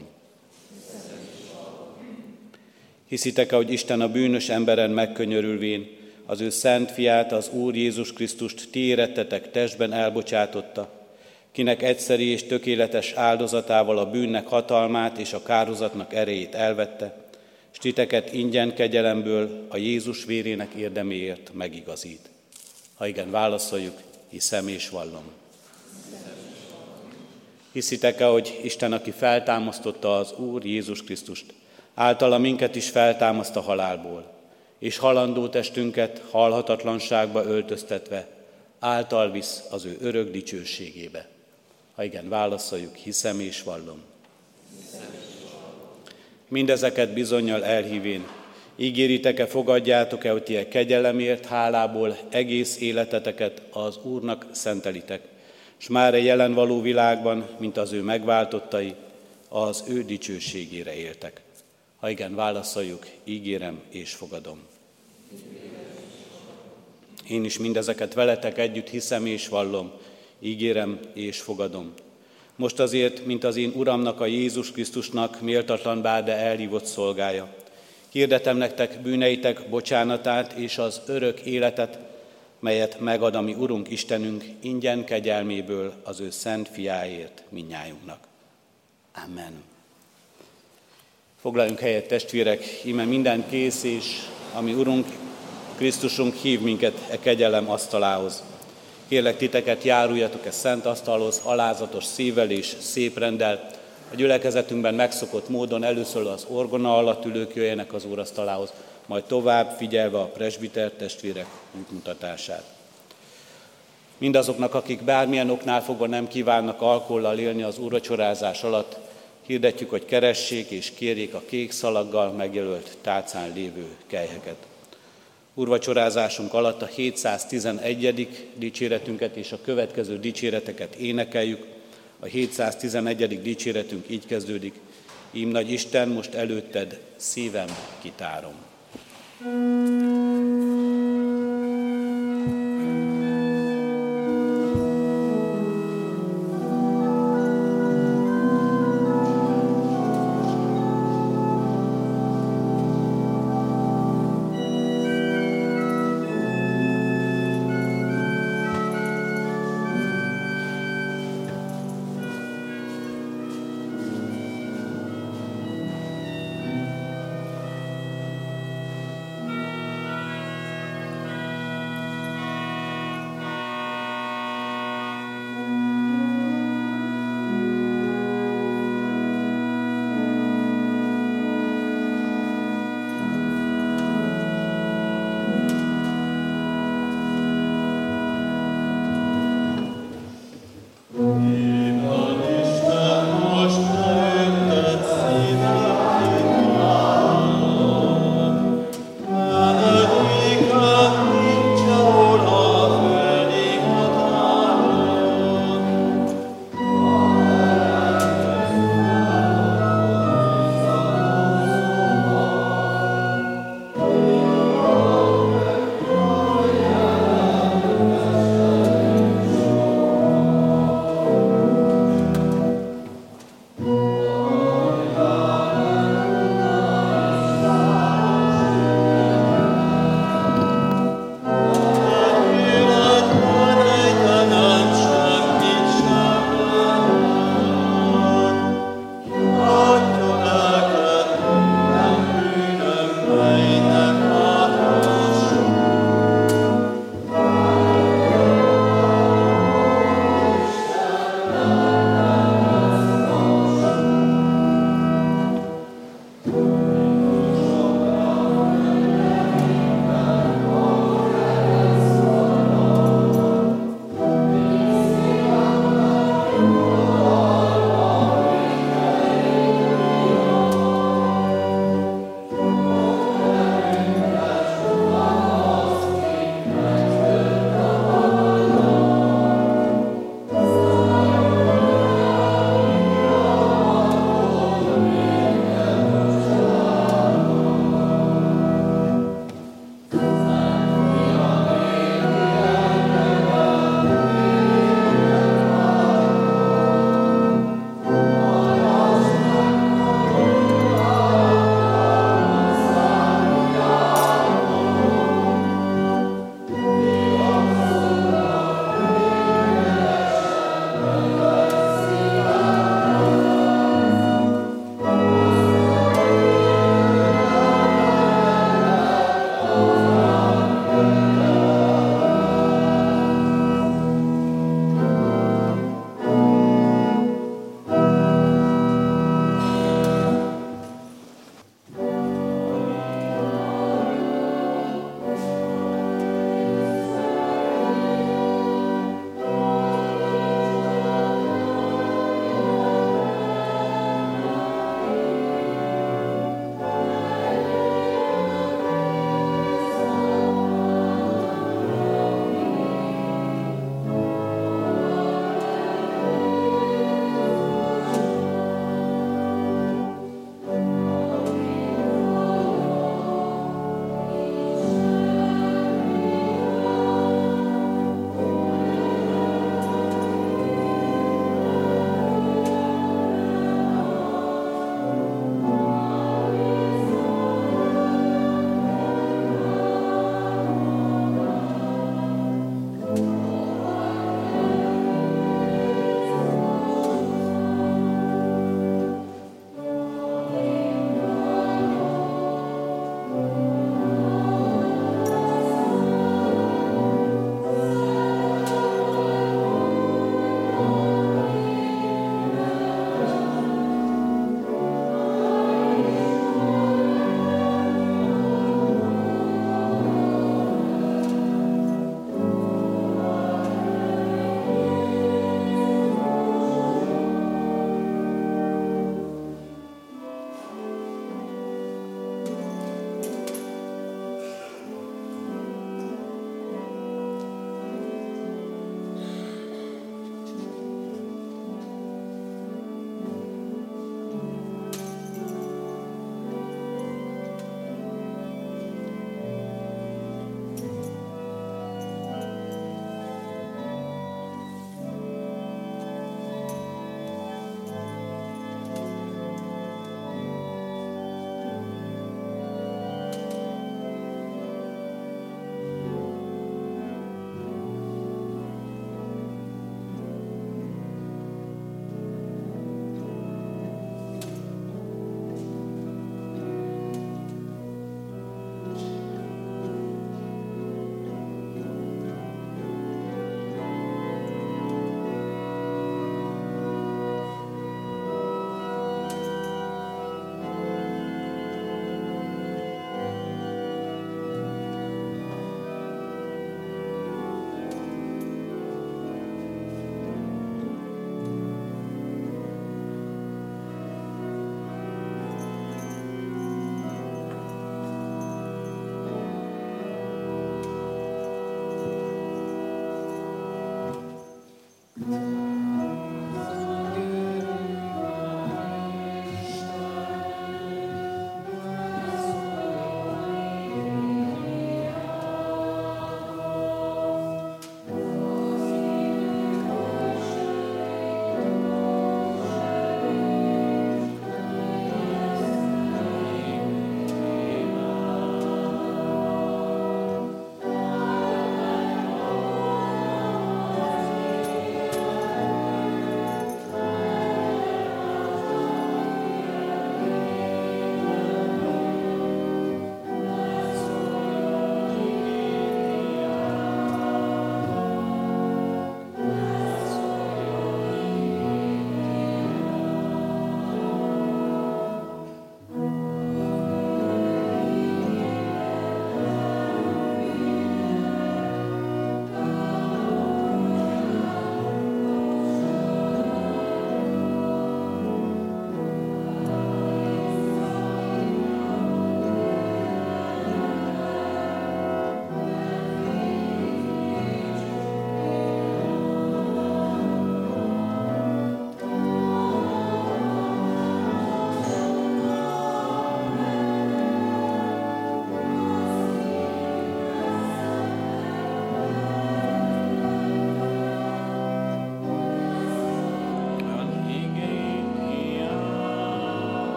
Hiszitek-e, hogy Isten a bűnös emberen megkönyörülvén az ő szent fiát, az Úr Jézus Krisztust ti érettetek testben elbocsátotta, kinek egyszeri és tökéletes áldozatával a bűnnek hatalmát és a kározatnak erejét elvette, és titeket ingyen kegyelemből a Jézus vérének érdeméért megigazít. Ha igen, válaszoljuk, hiszem és vallom. Hiszitek-e, hogy Isten, aki feltámasztotta az Úr Jézus Krisztust, általa minket is feltámaszt a halálból, és halandó testünket halhatatlanságba öltöztetve által visz az ő örök dicsőségébe. Ha igen, válaszoljuk, hiszem és vallom. Mindezeket bizonyal elhívén, ígéritek-e, fogadjátok-e, hogy ti kegyelemért, hálából egész életeteket az Úrnak szentelitek, és már a jelen való világban, mint az ő megváltottai, az ő dicsőségére éltek. Ha igen, válaszoljuk, ígérem és fogadom. Én is mindezeket veletek együtt hiszem és vallom, ígérem és fogadom. Most azért, mint az én Uramnak, a Jézus Krisztusnak méltatlan bár, de elhívott szolgája. Hirdetem nektek bűneitek bocsánatát és az örök életet, melyet megad a mi Urunk Istenünk ingyen kegyelméből az ő szent fiáért minnyájunknak. Amen. Foglaljunk helyet, testvérek, íme minden kész, és ami Urunk, Krisztusunk hív minket e kegyelem asztalához. Kérlek titeket, járuljatok e szent asztalhoz, alázatos szívvel és szép rendel. A gyülekezetünkben megszokott módon először az orgona alatt ülők jöjjenek az úrasztalához, majd tovább figyelve a presbiter testvérek útmutatását. Mindazoknak, akik bármilyen oknál fogva nem kívánnak alkollal élni az úracsorázás alatt, hirdetjük, hogy keressék és kérjék a kék szalaggal megjelölt tálcán lévő kelyheket. Urvacsorázásunk alatt a 711. dicséretünket és a következő dicséreteket énekeljük. A 711. dicséretünk így kezdődik. Ím nagy Isten, most előtted szívem kitárom. thank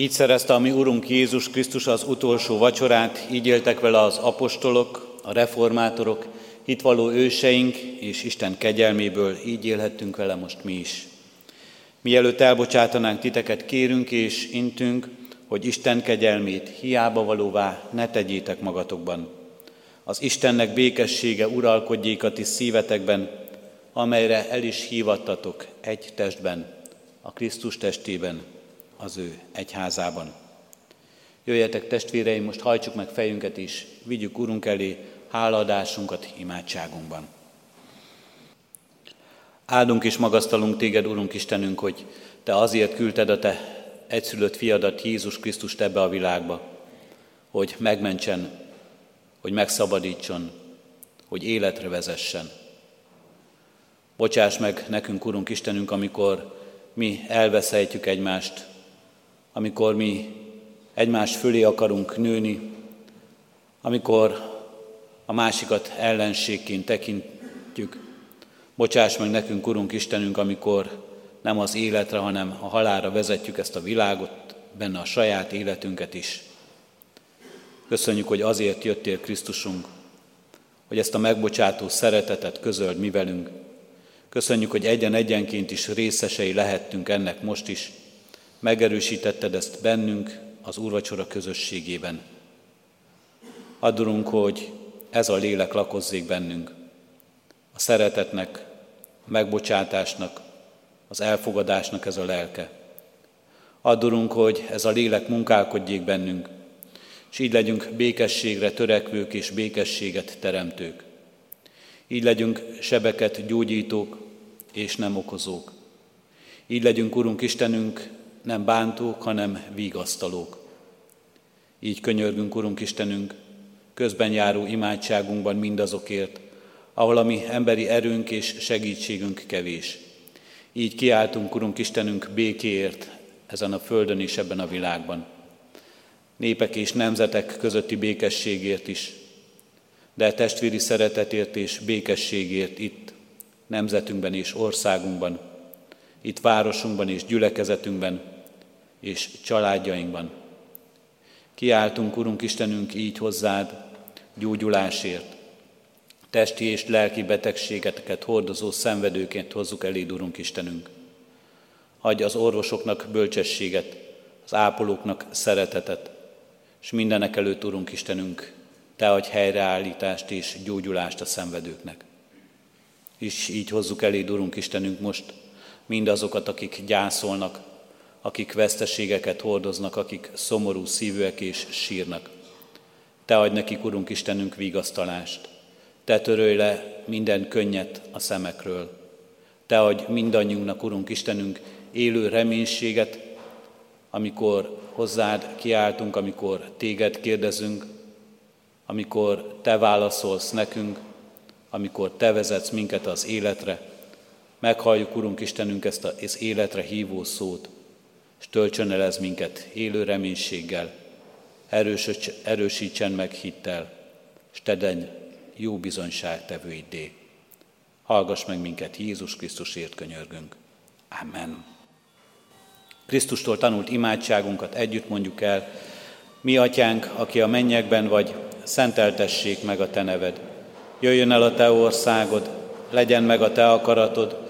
Így szerezte a mi Urunk Jézus Krisztus az utolsó vacsorát, így éltek vele az apostolok, a reformátorok, hitvaló őseink, és Isten kegyelméből így élhettünk vele most mi is. Mielőtt elbocsátanánk titeket, kérünk és intünk, hogy Isten kegyelmét hiába valóvá ne tegyétek magatokban. Az Istennek békessége uralkodjék a ti szívetekben, amelyre el is hívattatok egy testben, a Krisztus testében, az ő egyházában. Jöjjetek testvéreim, most hajtsuk meg fejünket is, vigyük Urunk elé háladásunkat imádságunkban. Áldunk és magasztalunk téged, Urunk Istenünk, hogy te azért küldted a te egyszülött fiadat, Jézus Krisztust ebbe a világba, hogy megmentsen, hogy megszabadítson, hogy életre vezessen. Bocsáss meg nekünk, Urunk Istenünk, amikor mi elveszejtjük egymást, amikor mi egymás fölé akarunk nőni, amikor a másikat ellenségként tekintjük. Bocsáss meg nekünk, Urunk Istenünk, amikor nem az életre, hanem a halára vezetjük ezt a világot, benne a saját életünket is. Köszönjük, hogy azért jöttél Krisztusunk, hogy ezt a megbocsátó szeretetet közöld mi velünk. Köszönjük, hogy egyen-egyenként is részesei lehettünk ennek most is. Megerősítetted ezt bennünk az úrvacsora közösségében. Adurunk, hogy ez a lélek lakozzék bennünk. A szeretetnek, a megbocsátásnak, az elfogadásnak ez a lelke. Adorunk, hogy ez a lélek munkálkodjék bennünk, és így legyünk békességre törekvők és békességet teremtők. Így legyünk sebeket gyógyítók és nem okozók. Így legyünk, Urunk Istenünk, nem bántók, hanem vigasztalók. Így könyörgünk, Urunk Istenünk, közben járó imádságunkban mindazokért, ahol a mi emberi erőnk és segítségünk kevés. Így kiáltunk, Urunk Istenünk, békéért ezen a földön és ebben a világban. Népek és nemzetek közötti békességért is, de testvéri szeretetért és békességért itt, nemzetünkben és országunkban, itt városunkban és gyülekezetünkben és családjainkban. Kiáltunk, Urunk Istenünk, így hozzád gyógyulásért, testi és lelki betegségeket hordozó szenvedőként hozzuk eléd, Urunk Istenünk. Adj az orvosoknak bölcsességet, az ápolóknak szeretetet, és mindenek előtt, Urunk Istenünk, Te adj helyreállítást és gyógyulást a szenvedőknek. És így hozzuk eléd, Urunk Istenünk, most mindazokat, akik gyászolnak, akik veszteségeket hordoznak, akik szomorú szívűek és sírnak. Te adj nekik, Urunk Istenünk, vigasztalást, te törölj le minden könnyet a szemekről. Te adj mindannyiunknak, Urunk Istenünk, élő reménységet, amikor hozzád kiáltunk, amikor téged kérdezünk, amikor te válaszolsz nekünk, amikor te vezetsz minket az életre. Meghalljuk, Urunk Istenünk, ezt az életre hívó szót, és töltsön el ez minket élő reménységgel, erősítsen meg hittel, és tedenj jó bizonyságtevőidé. Hallgass meg minket, Jézus Krisztusért könyörgünk. Amen. Krisztustól tanult imádságunkat együtt mondjuk el. Mi, atyánk, aki a mennyekben vagy, szenteltessék meg a te neved. Jöjjön el a te országod, legyen meg a te akaratod,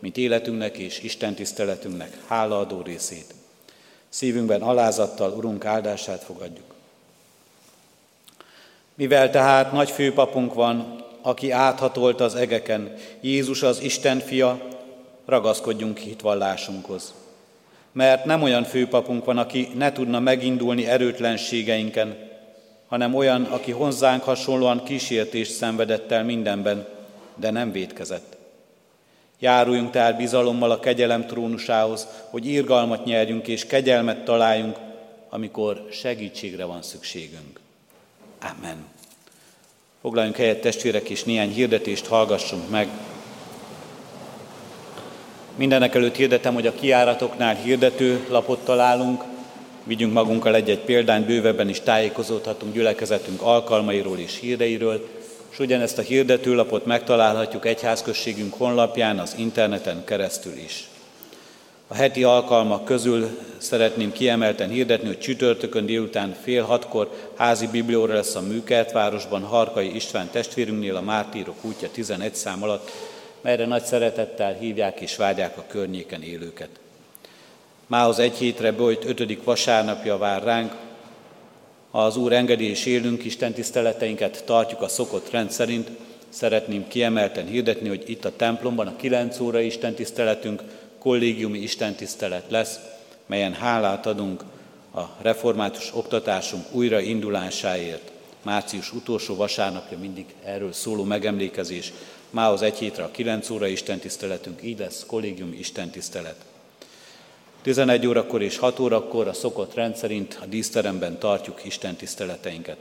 mint életünknek és Isten tiszteletünknek hálaadó részét. Szívünkben alázattal Urunk áldását fogadjuk. Mivel tehát nagy főpapunk van, aki áthatolt az egeken, Jézus az Isten fia, ragaszkodjunk hitvallásunkhoz. Mert nem olyan főpapunk van, aki ne tudna megindulni erőtlenségeinken, hanem olyan, aki hozzánk hasonlóan kísértést szenvedett el mindenben, de nem védkezett. Járuljunk tehát bizalommal a kegyelem trónusához, hogy irgalmat nyerjünk és kegyelmet találjunk, amikor segítségre van szükségünk. Amen. Foglaljunk helyet testvérek, és néhány hirdetést hallgassunk meg. Mindenek előtt hirdetem, hogy a kiáratoknál hirdető lapot találunk, vigyünk magunkkal egy-egy példányt, bővebben is tájékozódhatunk gyülekezetünk alkalmairól és híreiről, és ugyanezt a hirdetőlapot megtalálhatjuk egyházközségünk honlapján, az interneten keresztül is. A heti alkalmak közül szeretném kiemelten hirdetni, hogy csütörtökön délután fél hatkor házi biblióra lesz a Műkertvárosban Harkai István testvérünknél a Mártírok útja 11 szám alatt, melyre nagy szeretettel hívják és várják a környéken élőket. Mához egy hétre bolyt ötödik vasárnapja vár ránk, ha az Úr engedi és élünk, Isten tiszteleteinket tartjuk a szokott rend szerint, szeretném kiemelten hirdetni, hogy itt a templomban a 9 óra Isten tiszteletünk kollégiumi istentisztelet lesz, melyen hálát adunk a református oktatásunk újraindulásáért. Március utolsó vasárnapja mindig erről szóló megemlékezés. Mához egy hétre a 9 óra istentiszteletünk, így lesz kollégiumi istentisztelet. 11 órakor és 6 órakor a szokott rendszerint a díszteremben tartjuk Isten tiszteleteinket.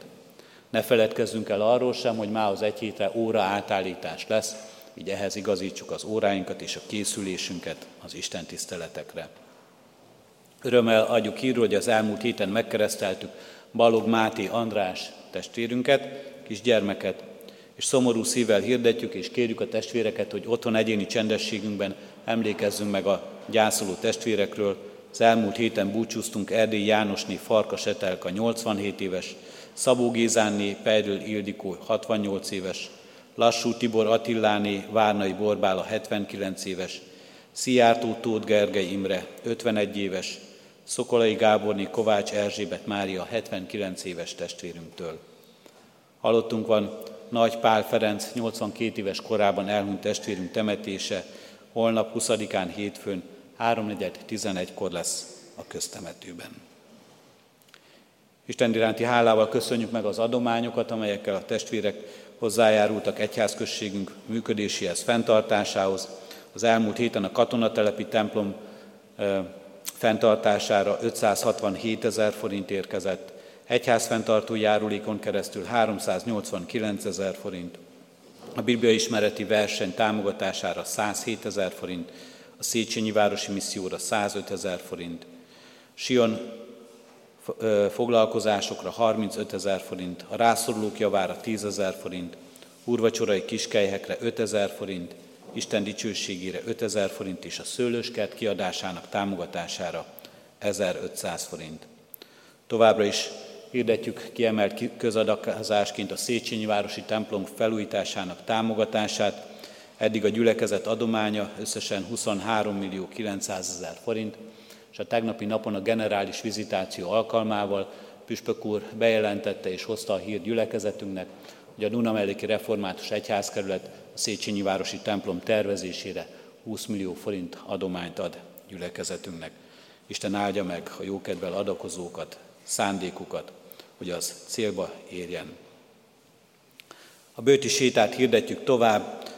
Ne feledkezzünk el arról sem, hogy mához egy hétre óra átállítás lesz, így ehhez igazítsuk az óráinkat és a készülésünket az Isten tiszteletekre. Örömmel adjuk hírul, hogy az elmúlt héten megkereszteltük Balog Máté András testvérünket, kisgyermeket, és szomorú szívvel hirdetjük és kérjük a testvéreket, hogy otthon egyéni csendességünkben emlékezzünk meg a gyászoló testvérekről. Az elmúlt héten búcsúztunk Erdély Jánosné Farkas Etelka 87 éves, Szabó Gézánné Pejről Ildikó 68 éves, Lassú Tibor Attiláné Várnai Borbála 79 éves, Szijjártó Tóth Gergely Imre 51 éves, Szokolai Gáborné Kovács Erzsébet Mária 79 éves testvérünktől. Halottunk van Nagy Pál Ferenc 82 éves korában elhunyt testvérünk temetése, holnap 20-án hétfőn 3.4.11-kor lesz a köztemetőben. Isten iránti hálával köszönjük meg az adományokat, amelyekkel a testvérek hozzájárultak egyházközségünk működéséhez, fenntartásához. Az elmúlt héten a katonatelepi templom fenntartására 567 ezer forint érkezett, egyházfenntartó járulékon keresztül 389 ezer forint, a Biblia ismereti verseny támogatására 107 ezer forint, a Széchenyi Városi Misszióra 105 ezer forint, Sion foglalkozásokra 35 ezer forint, a rászorulók javára 10 ezer forint, úrvacsorai kiskelyhekre 5 ezer forint, Isten dicsőségére 5 ezer forint és a szőlőskert kiadásának támogatására 1500 forint. Továbbra is hirdetjük kiemelt közadakázásként a Széchenyi Városi templom felújításának támogatását. Eddig a gyülekezet adománya összesen 23 millió 900 ezer forint, és a tegnapi napon a generális vizitáció alkalmával Püspök úr bejelentette és hozta a hír gyülekezetünknek, hogy a Dunamelléki Református Egyházkerület a Széchenyi Városi templom tervezésére 20 millió forint adományt ad gyülekezetünknek. Isten áldja meg a jókedvel adakozókat, szándékukat, hogy az célba érjen. A bőti sétát hirdetjük tovább,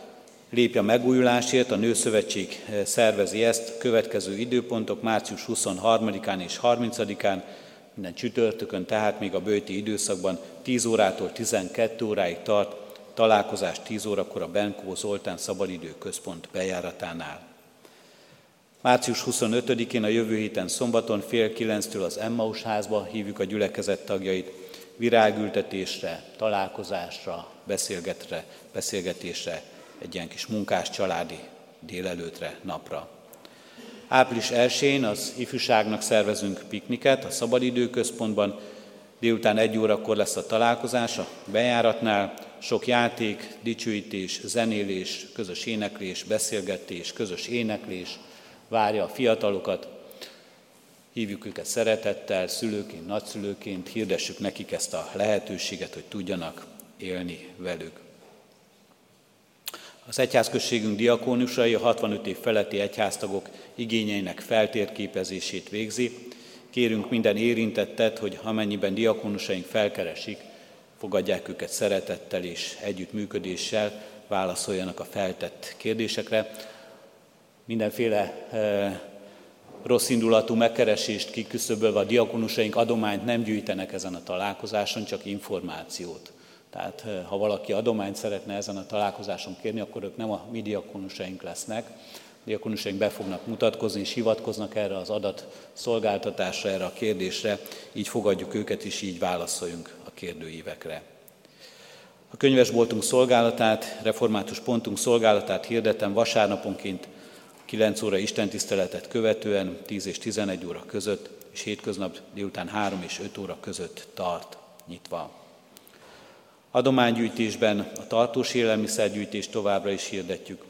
lépj a megújulásért, a Nőszövetség eh, szervezi ezt, következő időpontok március 23-án és 30-án, minden csütörtökön, tehát még a bőti időszakban 10 órától 12 óráig tart, találkozás 10 órakor a Benkó Zoltán Szabadidő Központ bejáratánál. Március 25-én a jövő héten szombaton fél kilenctől az Emmaus házba hívjuk a gyülekezet tagjait virágültetésre, találkozásra, beszélgetre, beszélgetésre, egy ilyen kis munkás családi délelőtre, napra. Április 1-én az ifjúságnak szervezünk pikniket a Szabadidőközpontban, délután egy órakor lesz a találkozás a bejáratnál, sok játék, dicsőítés, zenélés, közös éneklés, beszélgetés, közös éneklés, várja a fiatalokat, hívjuk őket szeretettel, szülőként, nagyszülőként, hirdessük nekik ezt a lehetőséget, hogy tudjanak élni velük. Az egyházközségünk diakónusai a 65 év feletti egyháztagok igényeinek feltérképezését végzi. Kérünk minden érintettet, hogy amennyiben diakónusaink felkeresik, fogadják őket szeretettel és együttműködéssel, válaszoljanak a feltett kérdésekre. Mindenféle rossz indulatú megkeresést kiküszöbölve a diakonusaink adományt nem gyűjtenek ezen a találkozáson, csak információt. Tehát ha valaki adományt szeretne ezen a találkozáson kérni, akkor ők nem a mi diakonusaink lesznek. A diakonusaink be fognak mutatkozni, és hivatkoznak erre az adat szolgáltatásra, erre a kérdésre, így fogadjuk őket, és így válaszoljunk a kérdőívekre. A könyvesboltunk szolgálatát, református pontunk szolgálatát hirdetem vasárnaponként 9 óra istentiszteletet követően 10 és 11 óra között, és hétköznap délután 3 és 5 óra között tart nyitva. Adománygyűjtésben a tartós élelmiszergyűjtést továbbra is hirdetjük.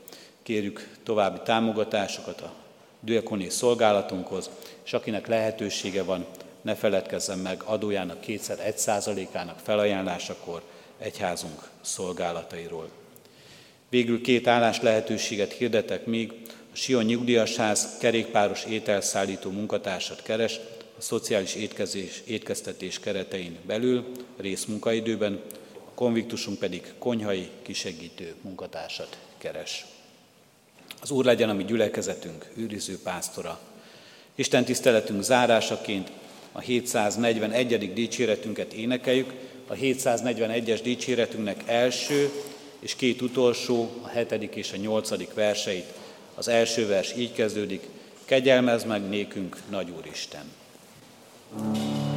Kérjük további támogatásokat a diakoni szolgálatunkhoz, és akinek lehetősége van, ne feledkezzen meg adójának kétszer egy százalékának felajánlásakor egyházunk szolgálatairól. Végül két állás lehetőséget hirdetek még, a Sion nyugdíjasház kerékpáros ételszállító munkatársat keres, a szociális étkezés, étkeztetés keretein belül, részmunkaidőben, konviktusunk pedig konyhai kisegítő munkatársat keres. Az Úr legyen a mi gyülekezetünk őriző pásztora. Isten tiszteletünk zárásaként a 741. dicséretünket énekeljük, a 741-es dicséretünknek első és két utolsó, a hetedik és a nyolcadik verseit. Az első vers így kezdődik, kegyelmez meg nékünk, Nagy Úristen! you